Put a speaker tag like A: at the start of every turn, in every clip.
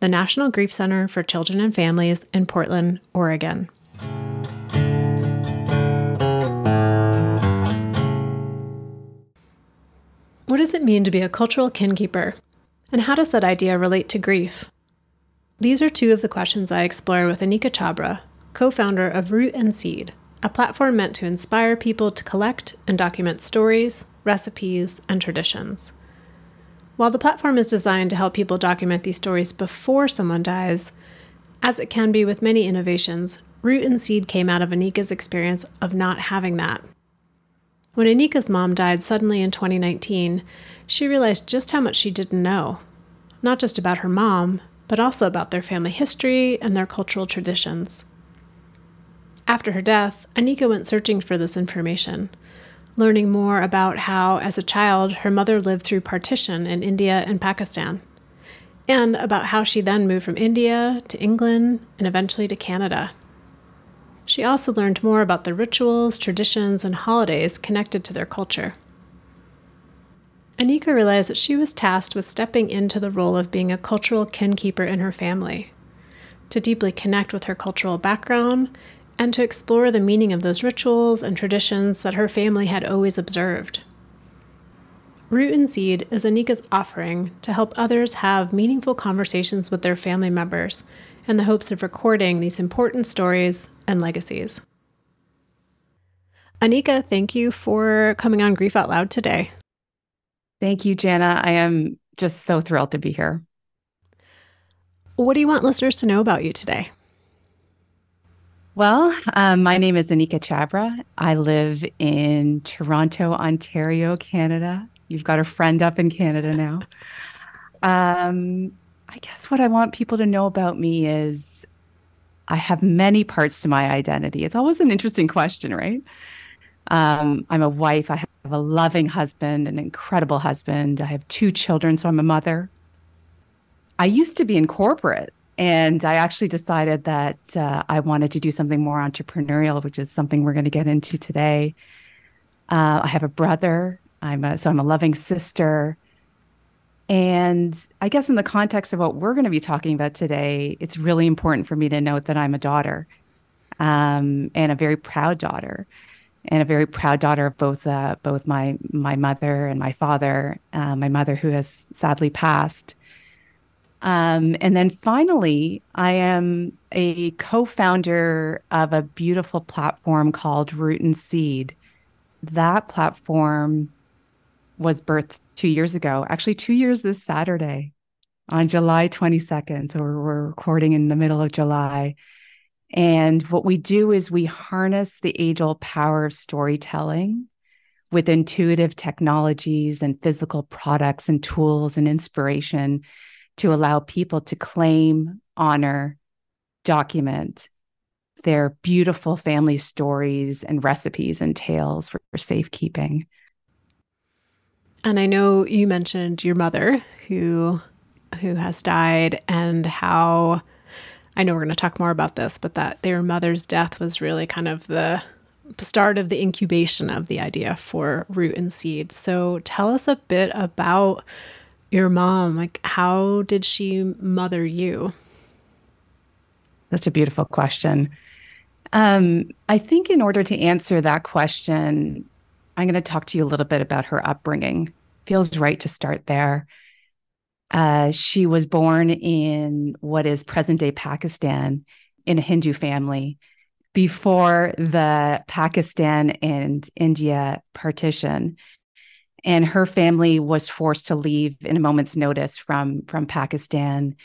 A: the National Grief Center for Children and Families in Portland, Oregon. What does it mean to be a cultural kinkeeper? And how does that idea relate to grief? These are two of the questions I explore with Anika Chabra, co founder of Root and Seed, a platform meant to inspire people to collect and document stories, recipes, and traditions. While the platform is designed to help people document these stories before someone dies, as it can be with many innovations, Root and Seed came out of Anika's experience of not having that. When Anika's mom died suddenly in 2019, she realized just how much she didn't know. Not just about her mom, but also about their family history and their cultural traditions. After her death, Anika went searching for this information learning more about how, as a child, her mother lived through partition in India and Pakistan, and about how she then moved from India to England and eventually to Canada. She also learned more about the rituals, traditions, and holidays connected to their culture. Anika realized that she was tasked with stepping into the role of being a cultural kinkeeper in her family, to deeply connect with her cultural background and to explore the meaning of those rituals and traditions that her family had always observed. Root and Seed is Anika's offering to help others have meaningful conversations with their family members in the hopes of recording these important stories and legacies. Anika, thank you for coming on Grief Out Loud today.
B: Thank you, Jana. I am just so thrilled to be here.
A: What do you want listeners to know about you today?
B: Well, um, my name is Anika Chabra. I live in Toronto, Ontario, Canada. You've got a friend up in Canada now. Um, I guess what I want people to know about me is I have many parts to my identity. It's always an interesting question, right? Um, I'm a wife. I have a loving husband, an incredible husband. I have two children, so I'm a mother. I used to be in corporate and I actually decided that uh, I wanted to do something more entrepreneurial, which is something we're going to get into today. Uh, I have a brother. I'm a, so I'm a loving sister. And I guess in the context of what we're going to be talking about today, it's really important for me to note that I'm a daughter, um, and a very proud daughter, and a very proud daughter of both uh, both my my mother and my father. Uh, my mother, who has sadly passed, um, and then finally, I am a co founder of a beautiful platform called Root and Seed. That platform was birthed two years ago, actually, two years this Saturday on July 22nd. So we're, we're recording in the middle of July. And what we do is we harness the age old power of storytelling with intuitive technologies and physical products and tools and inspiration to allow people to claim, honor, document their beautiful family stories and recipes and tales for, for safekeeping.
A: And I know you mentioned your mother who who has died and how I know we're going to talk more about this, but that their mother's death was really kind of the start of the incubation of the idea for root and seed. So tell us a bit about your mom, like how did she mother you?
B: Such a beautiful question. Um, I think in order to answer that question, I'm going to talk to you a little bit about her upbringing. Feels right to start there. Uh, she was born in what is present day Pakistan in a Hindu family before the Pakistan and India partition and her family was forced to leave in a moment's notice from from Pakistan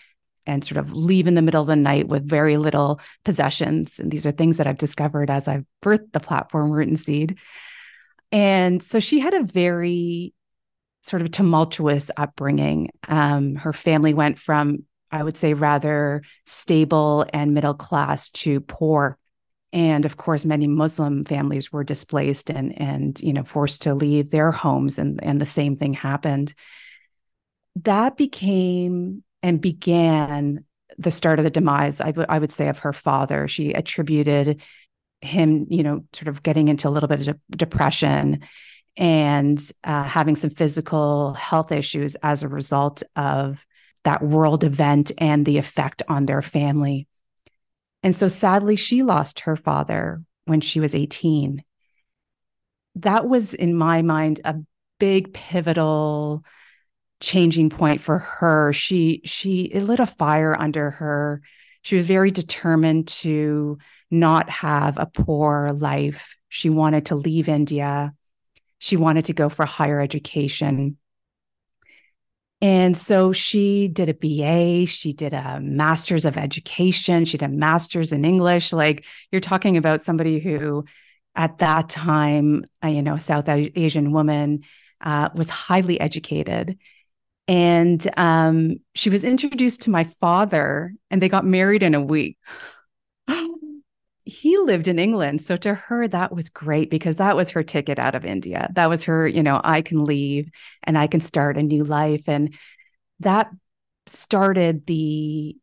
B: and sort of leave in the middle of the night with very little possessions. And these are things that I've discovered as I've birthed the platform Root and Seed. And so she had a very sort of tumultuous upbringing. Um, her family went from I would say, rather stable and middle class to poor. And of course, many Muslim families were displaced and and you know forced to leave their homes, and and the same thing happened. That became and began the start of the demise. I, w- I would say of her father. She attributed him, you know, sort of getting into a little bit of de- depression and uh, having some physical health issues as a result of that world event and the effect on their family. And so sadly, she lost her father when she was 18. That was, in my mind, a big pivotal changing point for her. She she it lit a fire under her. She was very determined to not have a poor life. She wanted to leave India. She wanted to go for higher education. And so she did a BA, she did a master's of education, she did a master's in English. Like you're talking about somebody who, at that time, uh, you know, a South Asian woman, uh, was highly educated. And um, she was introduced to my father, and they got married in a week. He lived in England. So to her, that was great because that was her ticket out of India. That was her, you know, I can leave and I can start a new life. And that started the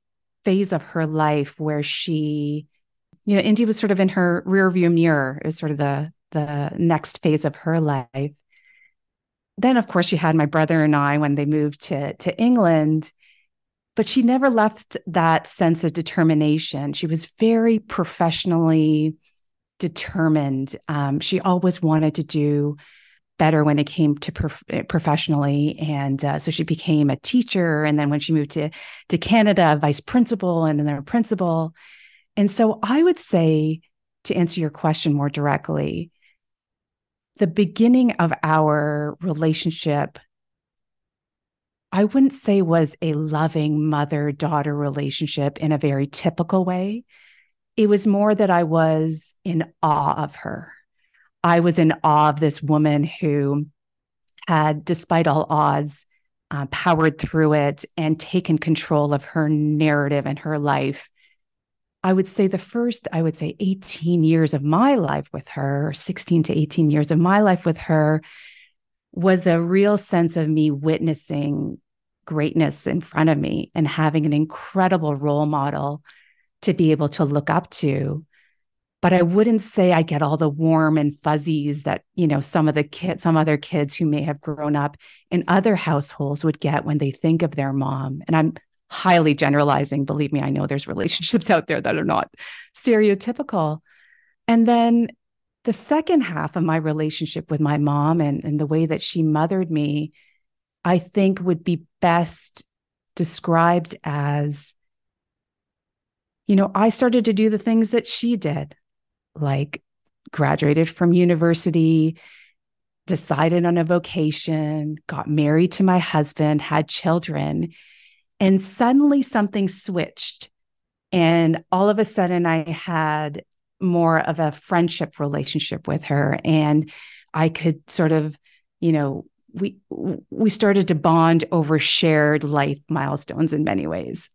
B: phase of her life where she, you know, India was sort of in her rear view mirror, is sort of the the next phase of her life. Then, of course, she had my brother and I when they moved to, to England but she never left that sense of determination. She was very professionally determined. Um, she always wanted to do better when it came to prof- professionally, and uh, so she became a teacher. And then when she moved to to Canada, vice principal, and then a principal. And so I would say, to answer your question more directly, the beginning of our relationship I wouldn't say was a loving mother daughter relationship in a very typical way. It was more that I was in awe of her. I was in awe of this woman who had, despite all odds, uh, powered through it and taken control of her narrative and her life. I would say the first, I would say 18 years of my life with her, 16 to 18 years of my life with her, was a real sense of me witnessing greatness in front of me and having an incredible role model to be able to look up to. But i wouldn't say i get all the warm and fuzzies that you know some of the kids some other kids who may have grown up in other households would get when they think of their mom. And i'm highly generalizing believe me i know there's relationships out there that are not stereotypical. And then the second half of my relationship with my mom and, and the way that she mothered me, I think would be best described as you know, I started to do the things that she did, like graduated from university, decided on a vocation, got married to my husband, had children, and suddenly something switched. And all of a sudden, I had more of a friendship relationship with her. And i could sort of you know we we started to bond over shared life milestones in many ways.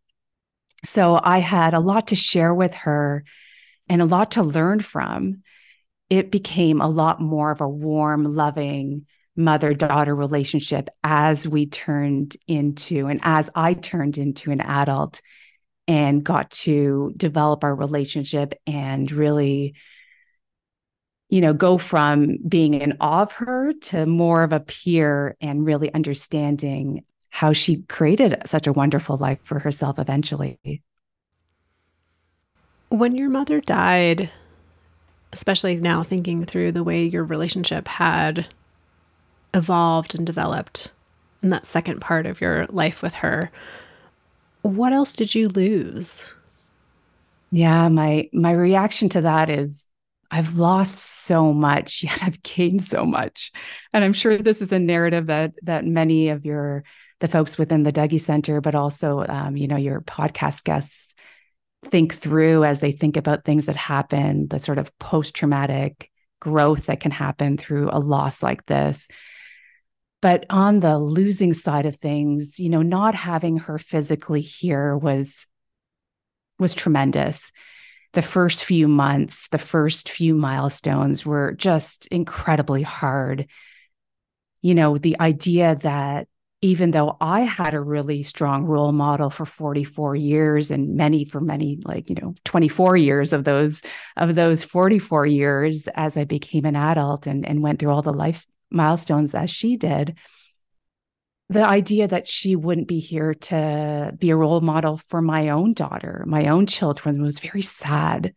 B: So i had a lot to share with her and a lot to learn from. It became a lot more of a warm loving mother daughter relationship as we turned into and as i turned into an adult and got to develop our relationship and really you know go from being in awe of her to more of a peer and really understanding how she created such a wonderful life for herself eventually.
A: When your mother died especially now thinking through the way your relationship had evolved and developed in that second part of your life with her what else did you lose?
B: Yeah, my my reaction to that is I've lost so much, yet I've gained so much. And I'm sure this is a narrative that that many of your the folks within the Dougy Center, but also um, you know, your podcast guests think through as they think about things that happen, the sort of post-traumatic growth that can happen through a loss like this. But on the losing side of things, you know, not having her physically here was was tremendous. The first few months, the first few milestones were just incredibly hard. You know, the idea that even though I had a really strong role model for 44 years and many for many like you know 24 years of those of those 44 years as I became an adult and and went through all the life milestones as she did the idea that she wouldn't be here to be a role model for my own daughter my own children was very sad.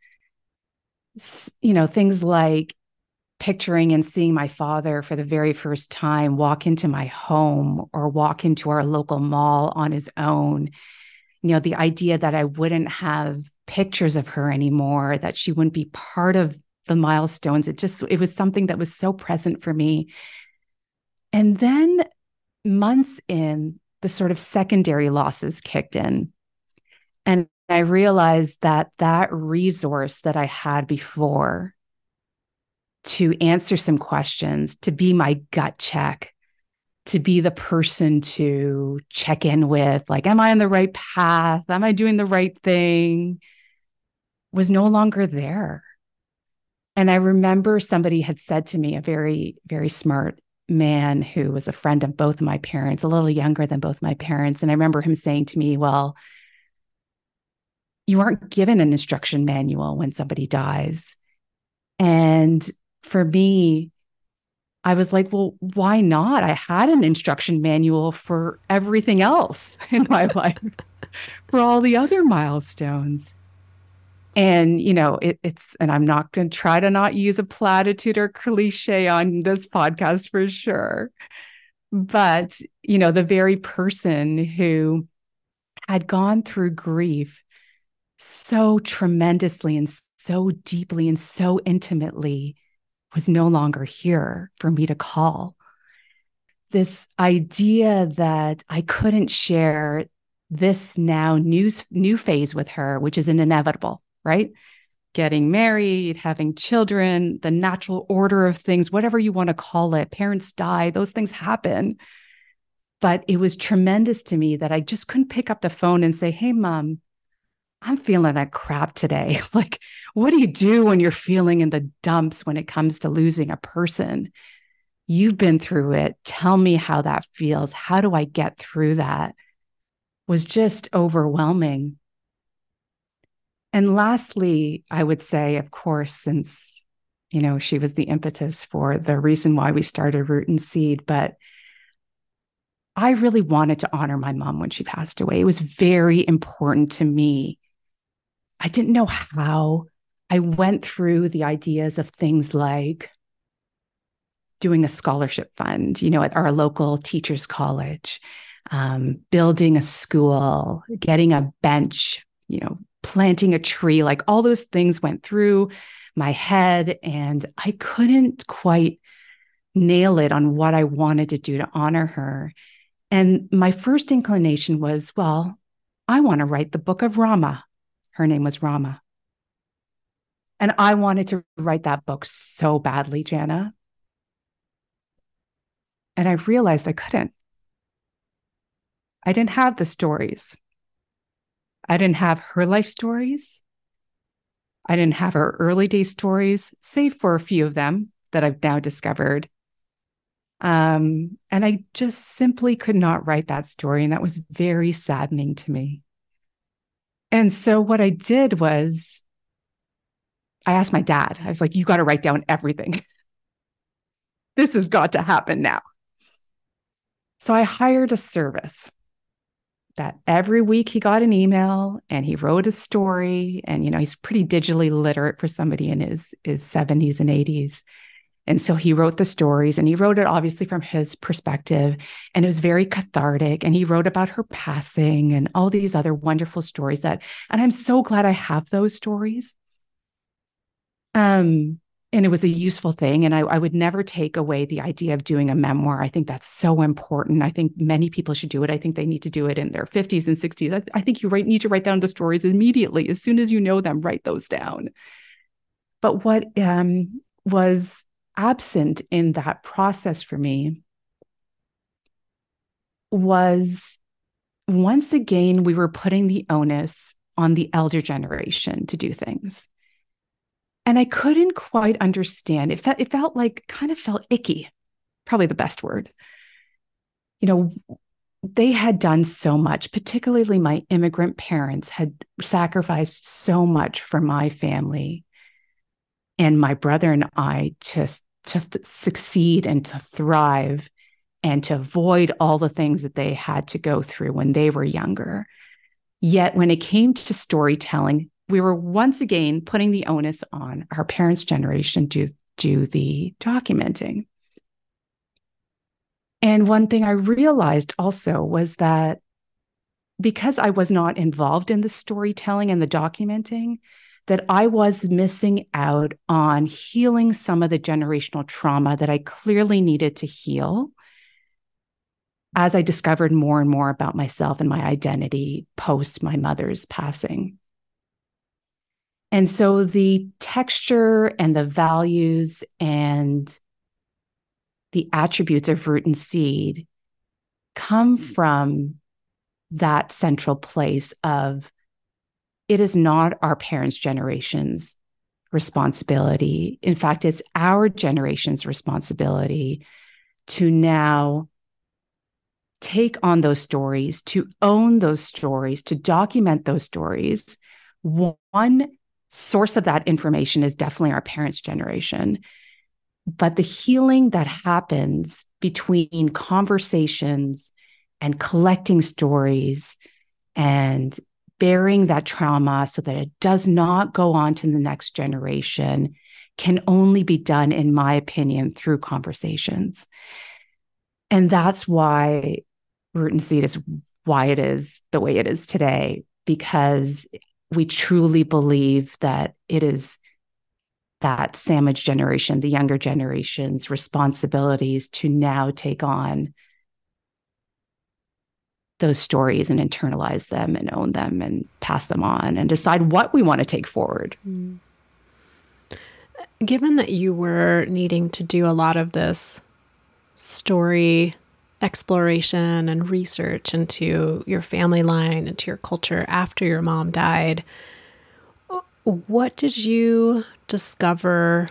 B: You know things like picturing and seeing my father for the very first time walk into my home or walk into our local mall on his own. You know the idea that i wouldn't have pictures of her anymore that she wouldn't be part of the milestones it just it was something that was so present for me and then months in the sort of secondary losses kicked in and i realized that that resource that i had before to answer some questions, to be my gut check, to be the person to check in with, like, am I on the right path? Am I doing the right thing? Was no longer there. And I remember somebody had said to me, a very, very smart man who was a friend of both of my parents, a little younger than both my parents. And I remember him saying to me, Well, you aren't given an instruction manual when somebody dies. And for me, I was like, well, why not? I had an instruction manual for everything else in my life, for all the other milestones. And, you know, it, it's, and I'm not going to try to not use a platitude or cliche on this podcast for sure. But, you know, the very person who had gone through grief so tremendously and so deeply and so intimately was no longer here for me to call. This idea that I couldn't share this now new, new phase with her, which is an inevitable, right? Getting married, having children, the natural order of things, whatever you want to call it. Parents die, those things happen. But it was tremendous to me that I just couldn't pick up the phone and say, Hey, mom, I'm feeling like crap today. like, what do you do when you're feeling in the dumps when it comes to losing a person? You've been through it. Tell me how that feels. How do I get through that? Was just overwhelming. And lastly, I would say, of course, since you know she was the impetus for the reason why we started Root and Seed, but I really wanted to honor my mom when she passed away. It was very important to me I didn't know how. I went through the ideas of things like doing a scholarship fund, you know, at our local teachers' college, um, building a school, getting a bench, you know, planting a tree, like all those things went through my head. And I couldn't quite nail it on what I wanted to do to honor her. And my first inclination was, well, I want to write the book of Rama. Her name was Rama. And I wanted to write that book so badly, Jana. And I realized I couldn't. I didn't have the stories. I didn't have her life stories. I didn't have her early day stories, save for a few of them that I've now discovered. Um, and I just simply could not write that story. And that was very saddening to me. And so what I did was I asked my dad, I was like, you got to write down everything. this has got to happen now. So I hired a service that every week he got an email and he wrote a story. And, you know, he's pretty digitally literate for somebody in his, his 70s and 80s. And so he wrote the stories and he wrote it obviously from his perspective. And it was very cathartic. And he wrote about her passing and all these other wonderful stories that, and I'm so glad I have those stories. Um, and it was a useful thing. And I, I, would never take away the idea of doing a memoir. I think that's so important. I think many people should do it. I think they need to do it in their 50s and 60s. I, I think you write, need to write down the stories immediately. As soon as you know them, write those down. But what um, was absent in that process for me was once again, we were putting the onus on the elder generation to do things. And I couldn't quite understand. It felt, it felt like kind of felt icky, probably the best word. You know, they had done so much, particularly my immigrant parents had sacrificed so much for my family and my brother and I to, to th- succeed and to thrive and to avoid all the things that they had to go through when they were younger. Yet when it came to storytelling, we were once again putting the onus on our parents' generation to do the documenting. And one thing I realized also was that because I was not involved in the storytelling and the documenting, that I was missing out on healing some of the generational trauma that I clearly needed to heal as I discovered more and more about myself and my identity post my mother's passing. And so the texture and the values and the attributes of root and seed come hmm. from that central place of it is not our parents' generation's responsibility. In fact, it's our generation's responsibility to now take on those stories, to own those stories, to document those stories. One source of that information is definitely our parents' generation. But the healing that happens between conversations and collecting stories and bearing that trauma so that it does not go on to the next generation can only be done, in my opinion, through conversations. And that's why Root and Seed is why it is the way it is today, because we truly believe that it is that sandwich generation, the younger generation's responsibilities to now take on those stories and internalize them and own them and pass them on and decide what we want to take forward. Mm.
A: Given that you were needing to do a lot of this story exploration and research into your family line, into your culture after your mom died, what did you discover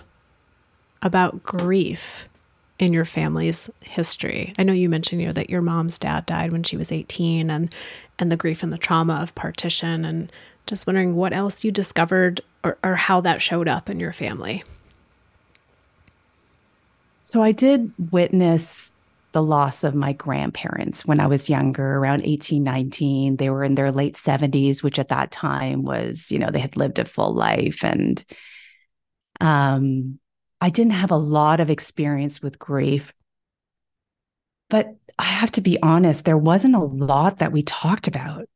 A: about grief in your family's history? I know you mentioned you know that your mom's dad died when she was 18 and and the grief and the trauma of partition and just wondering what else you discovered or, or how that showed up in your family.
B: So I did witness the loss of my grandparents when I was younger, around 18, 19. They were in their late 70s, which at that time was, you know, they had lived a full life. And um, I didn't have a lot of experience with grief. But I have to be honest, there wasn't a lot that we talked about.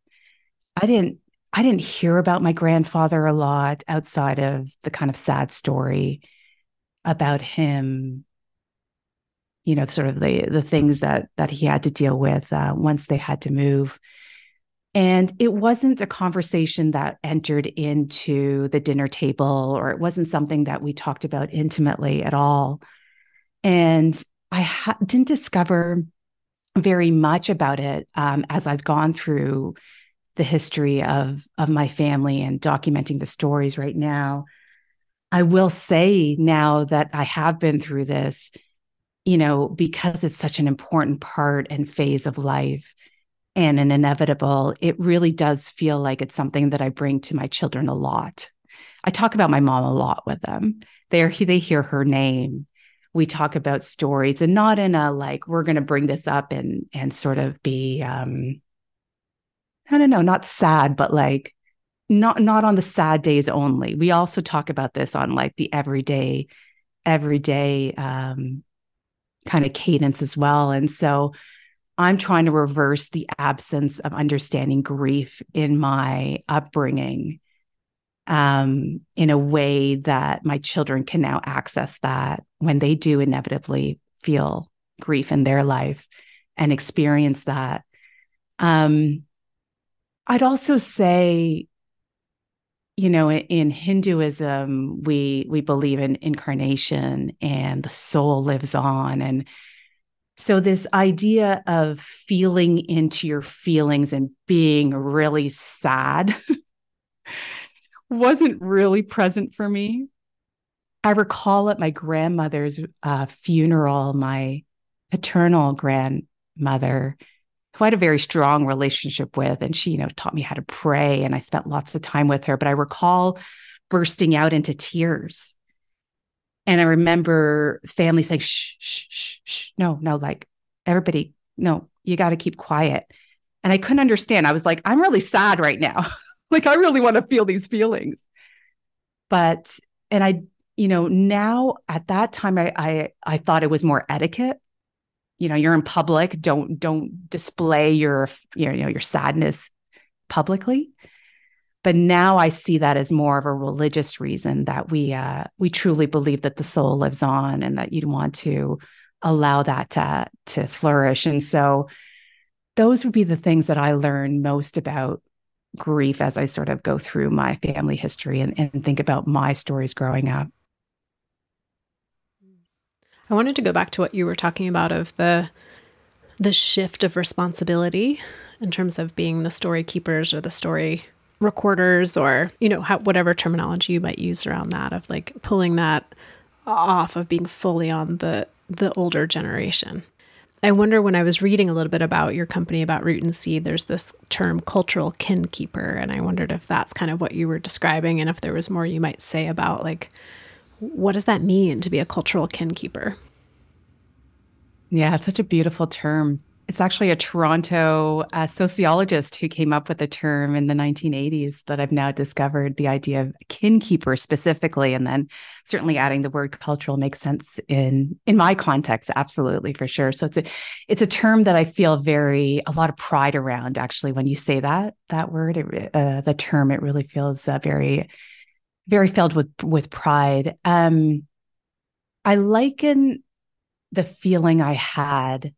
B: I didn't I didn't hear about my grandfather a lot outside of the kind of sad story about him you know sort of the the things that that he had to deal with uh, once they had to move. And it wasn't a conversation that entered into the dinner table or it wasn't something that we talked about intimately at all. And i ha- didn't discover very much about it um, as i've gone through the history of of my family and documenting the stories right now. I will say now that i have been through this you know, because it's such an important part and phase of life and an inevitable, it really does feel like it's something that I bring to my children a lot. I talk about my mom a lot with them. They they hear her name. We talk about stories and not in a like we're going to bring this up and and sort of be um I don't know, not sad, but like not not on the sad days only. We also talk about this on like the everyday everyday um kind of cadence as well. And so I'm trying to reverse the absence of understanding grief in my upbringing um, in a way that my children can now access that when they do inevitably feel grief in their life and experience that. Um, I'd also say you know in hinduism we we believe in incarnation and the soul lives on and So, this idea of feeling into your feelings and being really sad wasn't really present for me. I recall at my grandmother's uh, funeral, my paternal grandmother, who I had a very strong relationship with, and she, you know, taught me how to pray, and I spent lots of time with her. But I recall bursting out into tears. And I remember family saying, shh, shh, shh, shh. No, no, like everybody, no, you got to keep quiet. And I couldn't understand. I was like, I'm really sad right now. like, I really want to feel these feelings. But, and I, you know, now at that time, I, I, I thought it was more etiquette. You know, you're in public. Don't, don't display your, you know, your sadness publicly but now I see that as more of a religious reason that we uh, we truly believe that the soul lives on and that you'd want to allow that to, to flourish. And so those would be the things that I learn most about grief as I sort of go through my family history and, and think about my stories growing up.
A: I wanted to go back to what you were talking about of the the shift of responsibility in terms of being the story keepers or the story recorders or you know how, whatever terminology you might use around that of like pulling that off of being fully on the the older generation. I wonder when i was reading a little bit about your company about root and seed there's this term cultural kin keeper and i wondered if that's kind of what you were describing and if there was more you might say about like what does that mean to be a cultural kin keeper
B: yeah it's such a beautiful term it's actually a Toronto uh, sociologist who came up with the term in the 1980s that I've now discovered the idea of kin keeper specifically, and then certainly adding the word cultural makes sense in in my context, absolutely for sure. So it's a it's a term that I feel very a lot of pride around. Actually, when you say that that word, it, uh, the term, it really feels uh, very very filled with with pride. Um, I liken the feeling I had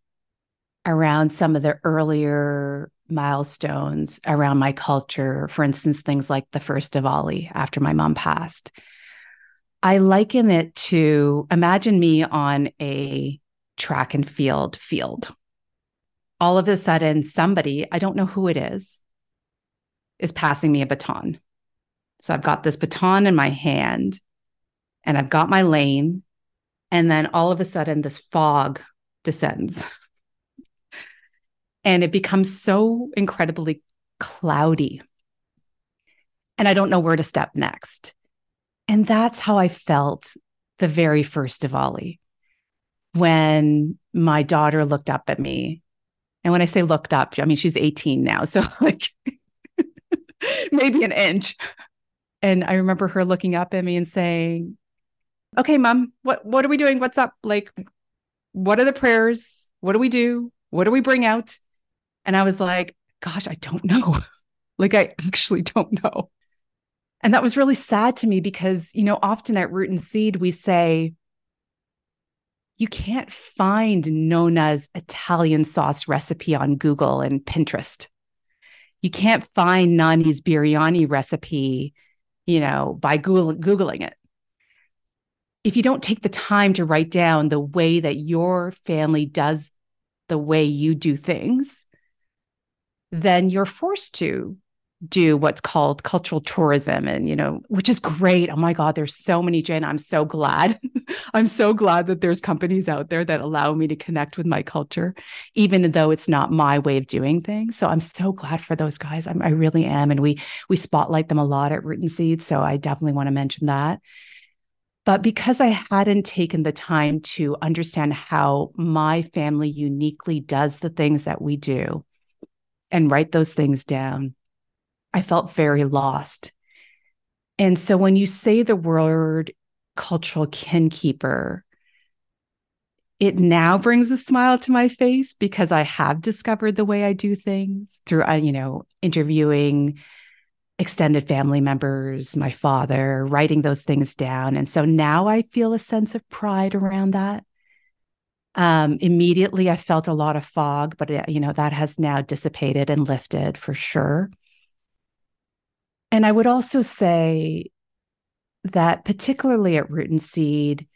B: around some of the earlier milestones around my culture. For instance, things like the first of Diwali after my mom passed. I liken it to imagine me on a track and field field. All of a sudden, somebody, I don't know who it is, is passing me a baton. So I've got this baton in my hand and I've got my lane. And then all of a sudden, this fog descends and it becomes so incredibly cloudy. And I don't know where to step next. And that's how I felt the very first Diwali when my daughter looked up at me. And when I say looked up, I mean, she's 18 now. So, like, maybe an inch. And I remember her looking up at me and saying, Okay, mom, what, what are we doing? What's up? Like, what are the prayers? What do we do? What do we bring out? And I was like, gosh, I don't know. like, I actually don't know. And that was really sad to me because, you know, often at Root and Seed, we say, you can't find Nona's Italian sauce recipe on Google and Pinterest. You can't find Nani's biryani recipe, you know, by Googling it. If you don't take the time to write down the way that your family does the way you do things, then you're forced to do what's called cultural tourism and you know which is great. Oh my god there's so many jen i'm so glad. I'm so glad that there's companies out there that allow me to connect with my culture even though it's not my way of doing things. So i'm so glad for those guys. I'm, i really am and we we spotlight them a lot at root and seed so i definitely want to mention that. But because i hadn't taken the time to understand how my family uniquely does the things that we do and write those things down, I felt very lost. And so when you say the word cultural kinkeeper, it now brings a smile to my face because I have discovered the way I do things through, uh, you know, interviewing extended family members, my father, writing those things down. And so now I feel a sense of pride around that. Um, immediately, I felt a lot of fog, but it, you know that has now dissipated and lifted for sure. And I would also say that, particularly at Root and Seed,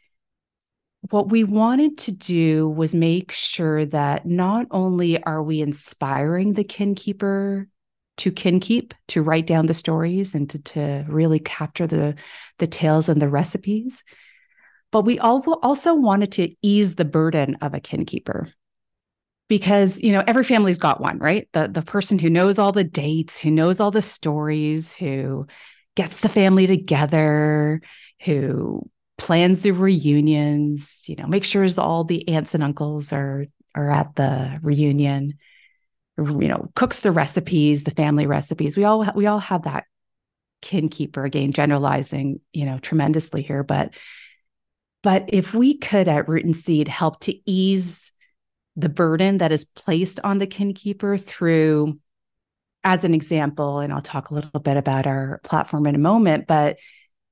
B: what we wanted to do was make sure that not only are we inspiring the kinkeeper to kinkeep, to write down the stories and to, to really capture the, the tales and the recipes, but we all also wanted to ease the burden of a kinkeeper because you know every family's got one right? The the person who knows all the dates who knows all the stories who gets the family together who plans the reunions you know make sure all the aunts and uncles are are at the reunion you know cooks the recipes the family recipes. We all we all have that kin keeper again generalizing you know tremendously here but but if we could at root and seed help to ease the burden that is placed on the kin keeper through as an example and i'll talk a little bit about our platform in a moment but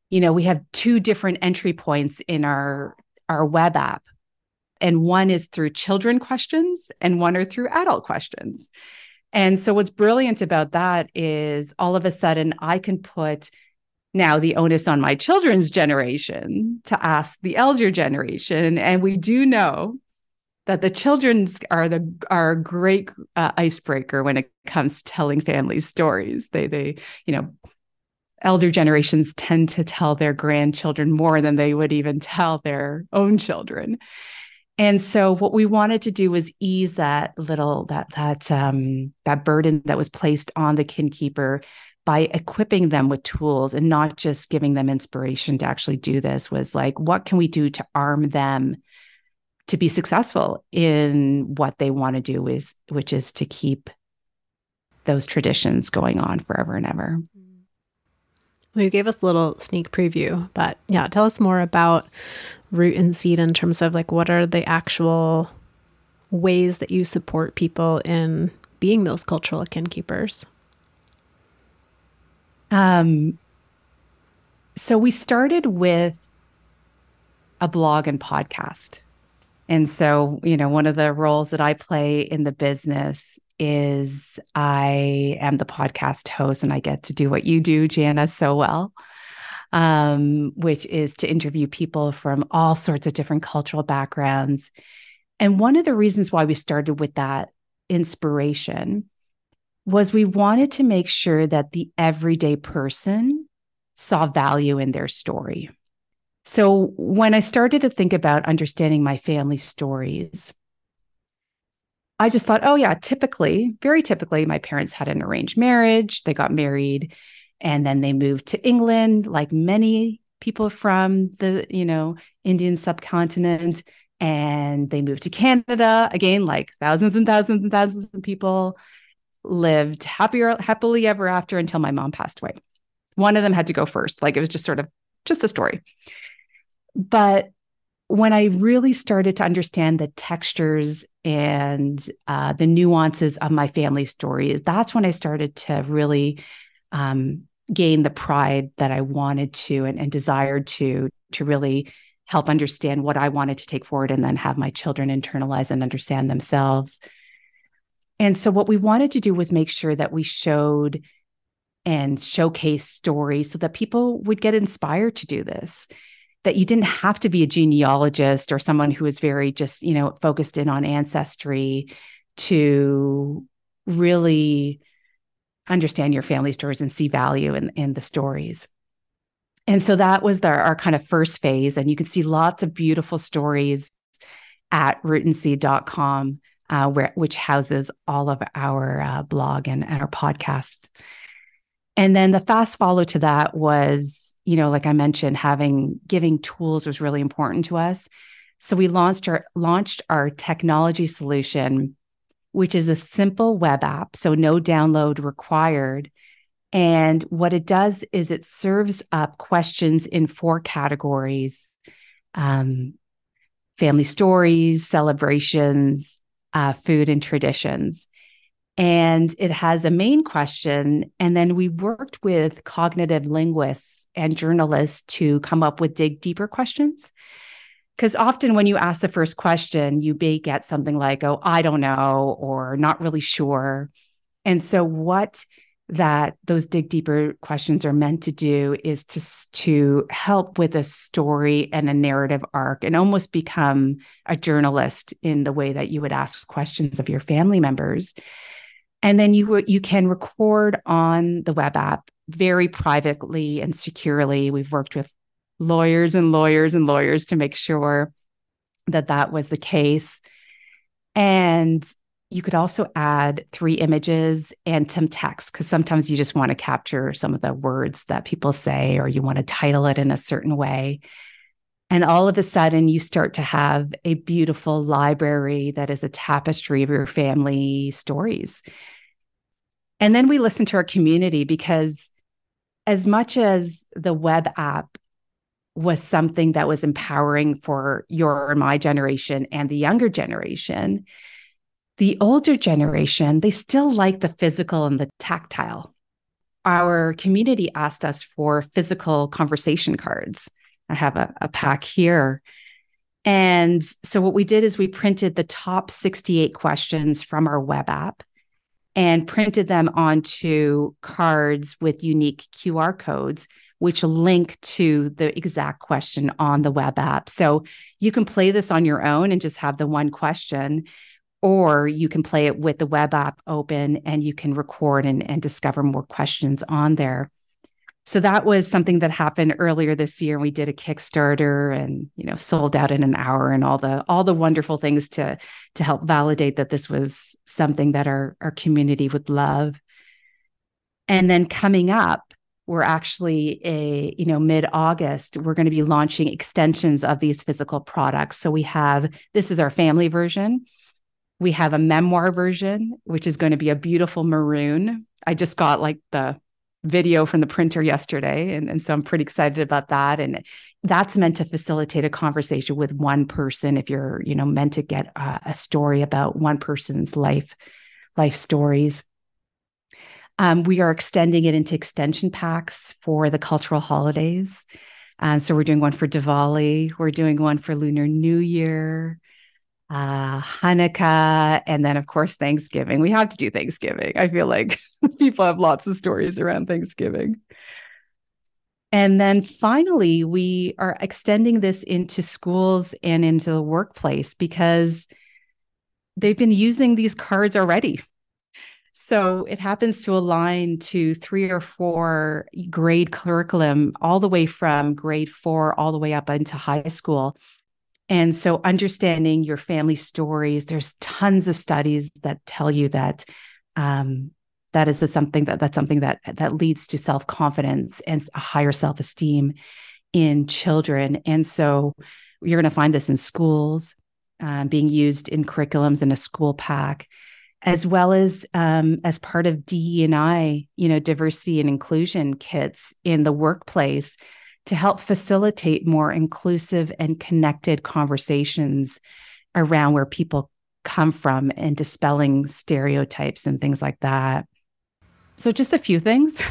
B: you know we have two different entry points in our our web app. And one is through children questions and one are through adult questions. And so what's brilliant about that is all of a sudden i can put now the onus on my children's generation to ask the elder generation. And we do know that the children's are the are a great uh, icebreaker when it comes to telling family stories. They they you know elder generations tend to tell their grandchildren more than they would even tell their own children. And so what we wanted to do was ease that little that that um that burden that was placed on the kinkeeper by equipping them with tools and not just giving them inspiration to actually do this was like what can we do to arm them to be successful in what they want to do is which is to keep those traditions going on forever and ever.
A: Well, you gave us a little sneak preview, but yeah, tell us more about Root and Seed in terms of like what are the actual ways that you support people in being those cultural kin keepers?
B: Um, so we started with a blog and podcast. And so, you know, one of the roles that I play in the business is I am the podcast host and I get to do what you do, Jana, so well, um, which is to interview people from all sorts of different cultural backgrounds. And one of the reasons why we started with that inspiration was we wanted to make sure that the everyday person saw value in their story. So when I started to think about understanding my family stories, I just thought, oh, yeah, typically, very typically, my parents had an arranged marriage. They got married and then they moved to England, like many people from the, you know, Indian subcontinent. And they moved to Canada again, like thousands and thousands and thousands of people lived happier, happily ever after until my mom passed away. One of them had to go first. Like it was just sort of just a story. But when I really started to understand the textures and uh, the nuances of my family story, that's when I started to really um, gain the pride that I wanted to and, and desired to to really help understand what I wanted to take forward and then have my children internalize and understand themselves. And so, what we wanted to do was make sure that we showed and showcase stories so that people would get inspired to do this that you didn't have to be a genealogist or someone who is very just, you know, focused in on ancestry to really understand your family stories and see value in, in the stories. And so that was the, our kind of first phase. And you can see lots of beautiful stories at rootandseed.com, uh, where, which houses all of our uh, blog and, and our podcast. And then the fast follow to that was, you know, like I mentioned, having giving tools was really important to us. So we launched our launched our technology solution, which is a simple web app, so no download required. And what it does is it serves up questions in four categories um, family stories, celebrations, uh, food, and traditions and it has a main question. And then we worked with cognitive linguists and journalists to come up with dig deeper questions. Because often when you ask the first question, you may get something like, oh, I don't know, or not really sure. And so, what that those dig deeper questions are meant to do is to to help with a story and a narrative arc and almost become a journalist in the way that you would ask questions of your family members and then you you can record on the web app very privately and securely we've worked with lawyers and lawyers and lawyers to make sure that that was the case and you could also add three images and some text because sometimes you just want to capture some of the words that people say or you want to title it in a certain way. And all of a sudden, you start to have a beautiful library that is a tapestry of your family stories. And then we listen to our community because, as much as the web app was something that was empowering for your and my generation and the younger generation, the older generation, they still like the physical and the tactile. Our community asked us for physical conversation cards. I have a, a pack here. And so what we did is we printed the top 68 questions from our web app and printed them onto cards with unique QR codes, which link to the exact question on the web app. So you can play this on your own and just have the one question or you can play it with the web app open and you can record and, and discover more questions on there so that was something that happened earlier this year we did a kickstarter and you know sold out in an hour and all the all the wonderful things to to help validate that this was something that our our community would love. And then coming up we're actually a you know mid august we're going to be launching extensions of these physical products. So we have this is our family version. We have a memoir version, which is going to be a beautiful maroon. I just got like the video from the printer yesterday. And, and so I'm pretty excited about that. And that's meant to facilitate a conversation with one person if you're, you know, meant to get a, a story about one person's life, life stories. Um, we are extending it into extension packs for the cultural holidays. Um, so we're doing one for Diwali, we're doing one for Lunar New Year, uh, Hanukkah, and then, of course, Thanksgiving. We have to do Thanksgiving. I feel like people have lots of stories around Thanksgiving. And then finally, we are extending this into schools and into the workplace because they've been using these cards already. So it happens to align to three or four grade curriculum, all the way from grade four all the way up into high school. And so understanding your family stories, there's tons of studies that tell you that um, that is something that that's something that that leads to self-confidence and a higher self-esteem in children. And so you're going to find this in schools, um, being used in curriculums in a school pack, as well as um, as part of DE and I, you know, diversity and inclusion kits in the workplace to help facilitate more inclusive and connected conversations around where people come from and dispelling stereotypes and things like that. So just a few things.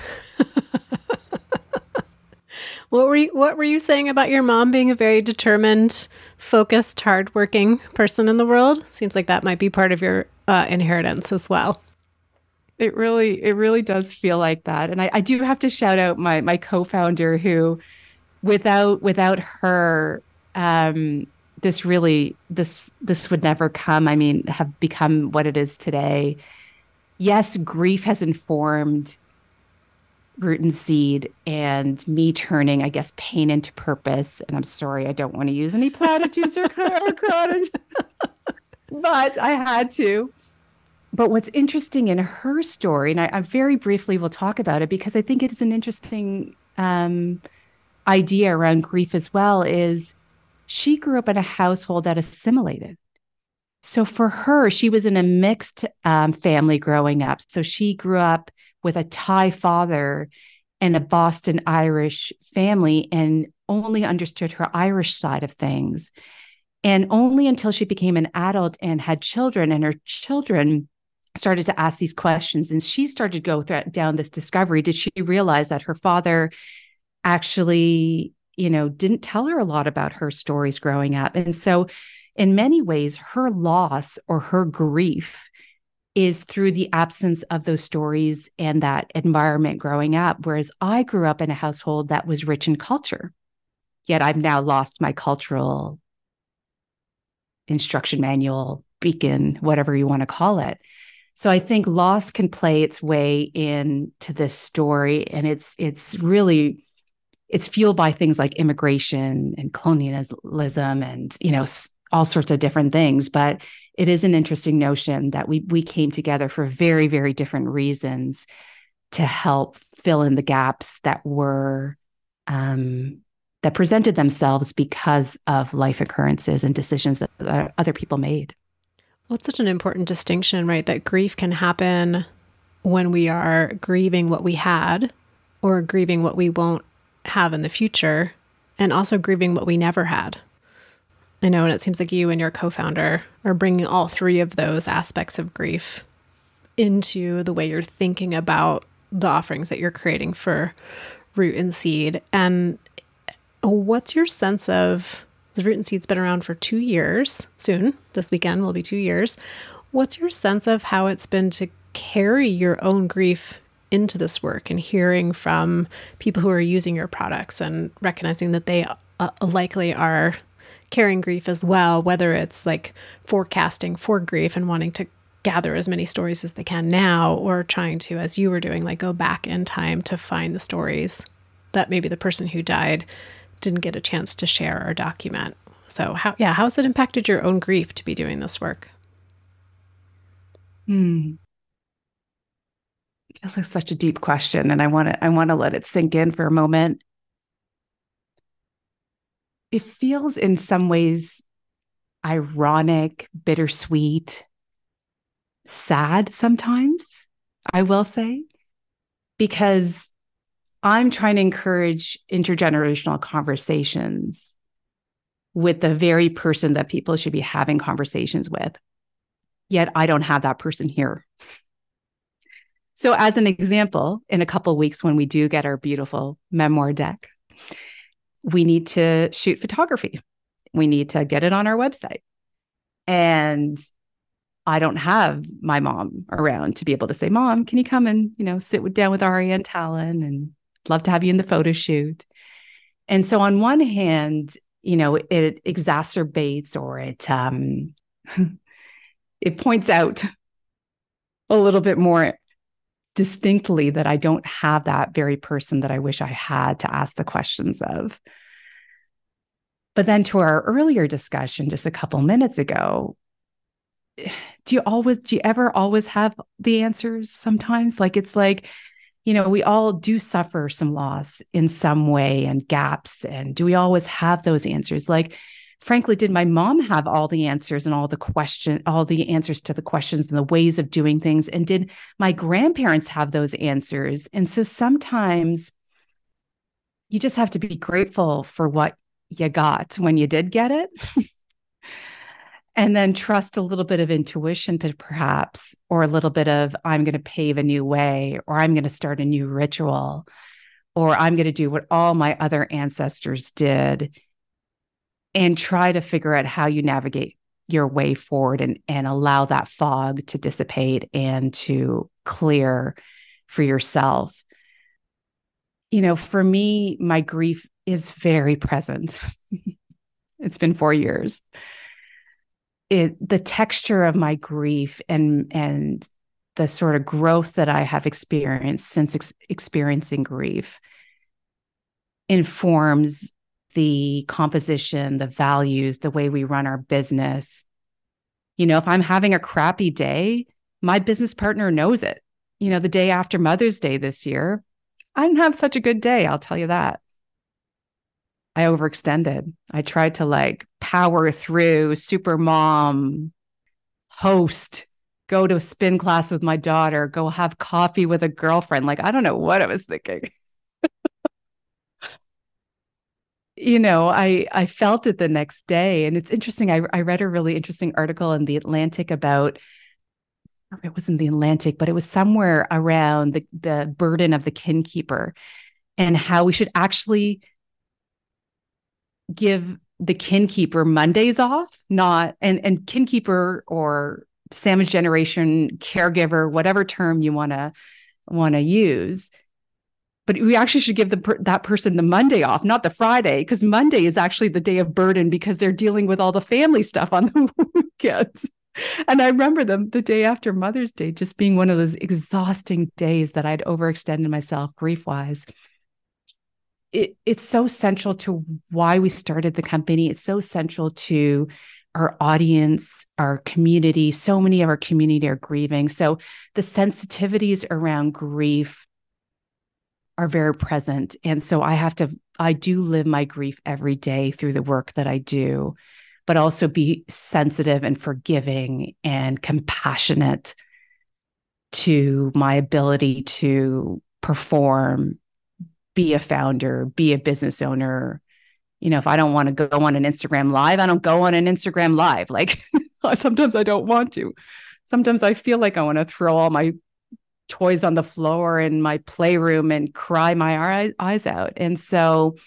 A: what were you what were you saying about your mom being a very determined, focused, hardworking person in the world? Seems like that might be part of your uh, inheritance as well.
B: It really, it really does feel like that. And I, I do have to shout out my my co-founder who without without her um this really this this would never come i mean have become what it is today. Yes grief has informed root and seed and me turning i guess pain into purpose. And i'm sorry i don't want to use any platitudes or, or but i had to. But what's interesting in her story and I, I, very briefly will talk about it because i think it is an interesting um, idea around grief as well is she grew up in a household that assimilated. So for her, she was in a mixed um, family growing up. So she grew up with a Thai father and a Boston Irish family and only understood her Irish side of things. And only until she became an adult and had children, and her children started to ask these questions, and she started to go th- down this discovery, did she realize that her father actually, you know, didn't tell her a lot about her stories growing up. And so, in many ways, her loss or her grief is through the absence of those stories and that environment growing up. Whereas I grew up in a household that was rich in culture, yet I've now lost my cultural instruction manual, beacon, whatever you want to call it. So I think loss can play its way into this story, and it's it's really it's fueled by things like immigration and colonialism and you know all sorts of different things but it is an interesting notion that we we came together for very very different reasons to help fill in the gaps that were um, that presented themselves because of life occurrences and decisions that other people made.
A: Well, it's such an important distinction, right? That grief can happen when we are grieving what we had or grieving what we won't have in the future, and also grieving what we never had. I know, and it seems like you and your co founder are bringing all three of those aspects of grief into the way you're thinking about the offerings that you're creating for Root and Seed. And what's your sense of the Root and Seed's been around for two years soon? This weekend will be two years. What's your sense of how it's been to carry your own grief into this work and hearing from people who are using your products and recognizing that they uh, likely are carrying grief as well, whether it's like forecasting for grief and wanting to gather as many stories as they can now, or trying to, as you were doing, like go back in time to find the stories that maybe the person who died didn't get a chance to share or document. So, how, yeah, how has it impacted your own grief to be doing this work?
B: Hmm. Feels like such a deep question, and I want to I want to let it sink in for a moment it feels in some ways ironic, bittersweet, sad sometimes, I will say, because I'm trying to encourage intergenerational conversations with the very person that people should be having conversations with. Yet I don't have that person here. So, as an example, in a couple weeks, when we do get our beautiful memoir deck, we need to shoot photography. We need to get it on our website. And I don't have my mom around to be able to say, Mom, can you come and, you know, sit with, down with Ari and Talon and love to have you in the photo shoot. And so on one hand, you know, it exacerbates or it um it points out a little bit more distinctly that I don't have that very person that I wish I had to ask the questions of. But then to our earlier discussion just a couple minutes ago, do you always, do you ever always have the answers sometimes? Like it's like, you know, we all do suffer some loss in some way and gaps. And do we always have those answers? Like, frankly, did my mom have all the answers and all the question, all the answers to the questions and the ways of doing things? And did my grandparents have those answers? And so sometimes you just have to be grateful for what you got when you did get it. and then trust a little bit of intuition, perhaps, or a little bit of, I'm going to pave a new way, or I'm going to start a new ritual, or I'm going to do what all my other ancestors did and try to figure out how you navigate your way forward and, and allow that fog to dissipate and to clear for yourself. You know, for me, my grief is very present. it's been four years. It the texture of my grief and and the sort of growth that I have experienced since ex- experiencing grief informs the composition, the values, the way we run our business. You know, if I'm having a crappy day, my business partner knows it. You know, the day after Mother's Day this year, I didn't have such a good day, I'll tell you that. I overextended. I tried to like power through super mom, host, go to a spin class with my daughter, go have coffee with a girlfriend. Like, I don't know what I was thinking. You know, I I felt it the next day, and it's interesting. I I read a really interesting article in the Atlantic about. It was in the Atlantic, but it was somewhere around the the burden of the kin keeper, and how we should actually give the kin keeper Mondays off, not and and kin keeper or sandwich generation caregiver, whatever term you want to want to use. But we actually should give the that person the Monday off, not the Friday, because Monday is actually the day of burden because they're dealing with all the family stuff on the weekend. And I remember them the day after Mother's Day just being one of those exhausting days that I'd overextended myself grief wise. It, it's so central to why we started the company. It's so central to our audience, our community. So many of our community are grieving. So the sensitivities around grief are very present. And so I have to, I do live my grief every day through the work that I do, but also be sensitive and forgiving and compassionate to my ability to perform, be a founder, be a business owner, you know, if I don't want to go on an Instagram live, I don't go on an Instagram live. Like sometimes I don't want to. Sometimes I feel like I want to throw all my toys on the floor in my playroom and cry my eyes out. And so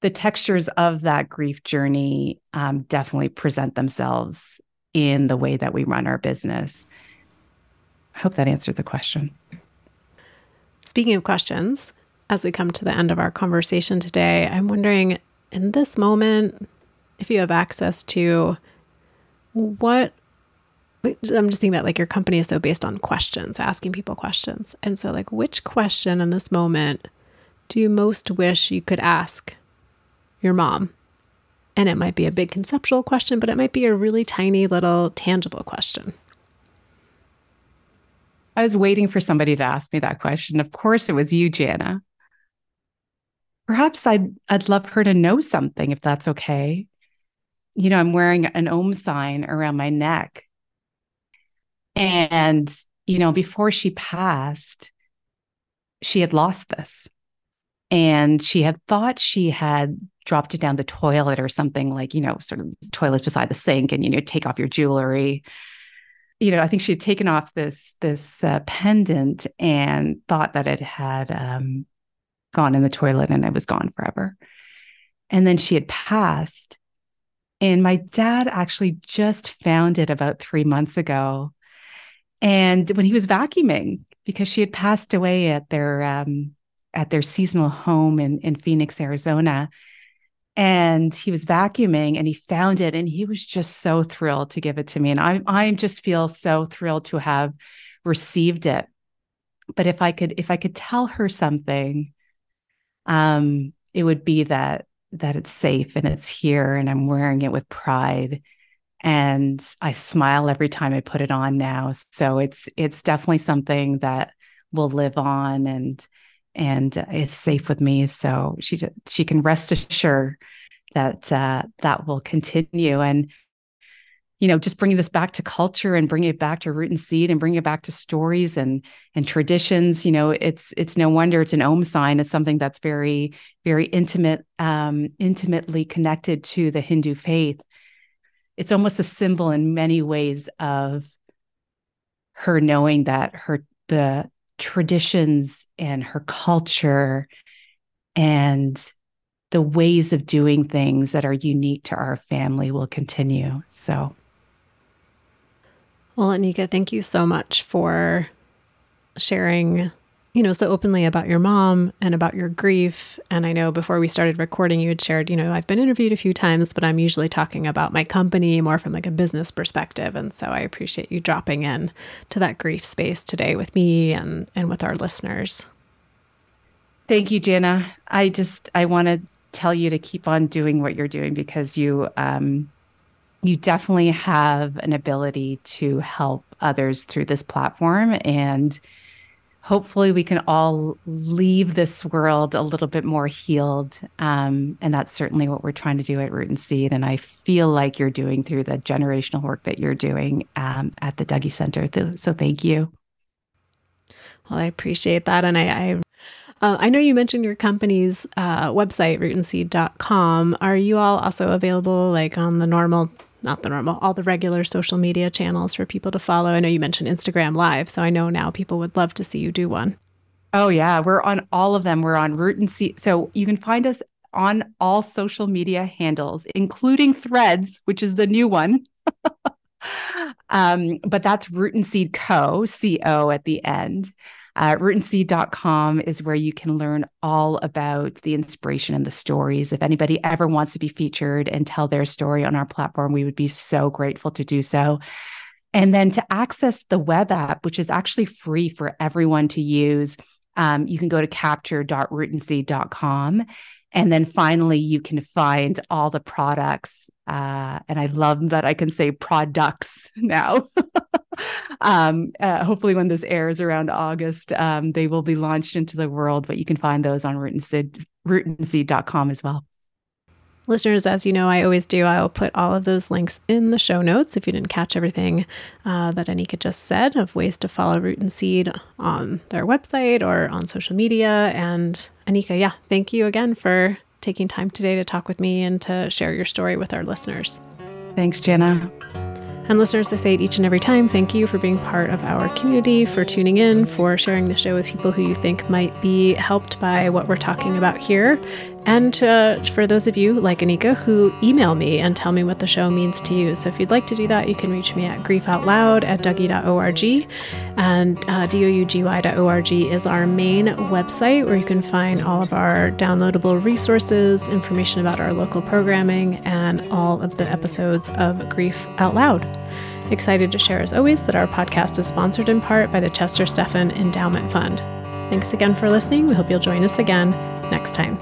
B: the textures of that grief journey um, definitely present themselves in the way that we run our business. I hope that answered the question.
A: Speaking of questions, as we come to the end of our conversation today, I'm wondering in this moment, if you have access to what I'm just thinking about like your company is so based on questions, asking people questions. And so, like, which question in this moment do you most wish you could ask your mom? And it might be a big conceptual question, but it might be a really tiny little tangible question.
B: I was waiting for somebody to ask me that question. Of course, it was you, Jana perhaps I'd I'd love her to know something if that's okay. You know, I'm wearing an Om sign around my neck. And, you know, before she passed, she had lost this. And she had thought she had dropped it down the toilet or something like, you know, sort of toilet beside the sink and, you know, take off your jewelry. You know, I think she had taken off this this uh, pendant and thought that it had um, gone in the toilet and it was gone forever. And then she had passed. And my dad actually just found it about three months ago. And when he was vacuuming, because she had passed away at their um, at their seasonal home in, in Phoenix, Arizona. And he was vacuuming and he found it and he was just so thrilled to give it to me. And I I just feel so thrilled to have received it. But if I could if I could tell her something, um, it would be that that it's safe and it's here and I'm wearing it with pride and I smile every time I put it on now. So it's it's definitely something that will live on and and it's safe with me. So she she can rest assured that uh, that will continue. And you know just bringing this back to culture and bringing it back to root and seed and bringing it back to stories and and traditions you know it's it's no wonder it's an om sign it's something that's very very intimate um intimately connected to the hindu faith it's almost a symbol in many ways of her knowing that her the traditions and her culture and the ways of doing things that are unique to our family will continue. So.
A: Well, Anika, thank you so much for sharing, you know, so openly about your mom and about your grief. And I know before we started recording, you had shared, you know, I've been interviewed a few times, but I'm usually talking about my company more from like a business perspective. And so I appreciate you dropping in to that grief space today with me and and with our listeners.
B: Thank you, Jana. I just I want to tell you to keep on doing what you're doing because you um you definitely have an ability to help others through this platform. And hopefully, we can all leave this world a little bit more healed. Um, and that's certainly what we're trying to do at Root and Seed. And I feel like you're doing through the generational work that you're doing um, at the Dougy Center. So, thank you.
A: Well, I appreciate that. And I, I uh, I know you mentioned your company's uh, website, rootandseed.com. Are you all also available like on the normal not the normal, all the regular social media channels for people to follow. I know you mentioned Instagram Live, so I know now people would love to see you do one.
B: Oh yeah, we're on all of them. We're on Root and Seed. So you can find us on all social media handles, including Threads, which is the new one. Um, but that's Root and Seed Co, C O at the end. Uh, rootandseed.com is where you can learn all about the inspiration and the stories. If anybody ever wants to be featured and tell their story on our platform, we would be so grateful to do so. And then to access the web app, which is actually free for everyone to use, um, you can go to capture.rootandseed.com. And then finally, you can find all the products. Uh, and I love that I can say products now. um, uh, hopefully, when this airs around August, um, they will be launched into the world, but you can find those on rootandseed.com as well.
A: Listeners, as you know, I always do. I'll put all of those links in the show notes if you didn't catch everything uh, that Anika just said of ways to follow Root and Seed on their website or on social media. And Anika, yeah, thank you again for taking time today to talk with me and to share your story with our listeners.
B: Thanks, Jana.
A: And listeners, I say it each and every time thank you for being part of our community, for tuning in, for sharing the show with people who you think might be helped by what we're talking about here. And uh, for those of you like Anika who email me and tell me what the show means to you. So if you'd like to do that, you can reach me at griefoutloud at dougy.org. And uh, dougy.org is our main website where you can find all of our downloadable resources, information about our local programming, and all of the episodes of Grief Out Loud. Excited to share, as always, that our podcast is sponsored in part by the Chester Stephan Endowment Fund. Thanks again for listening. We hope you'll join us again next time.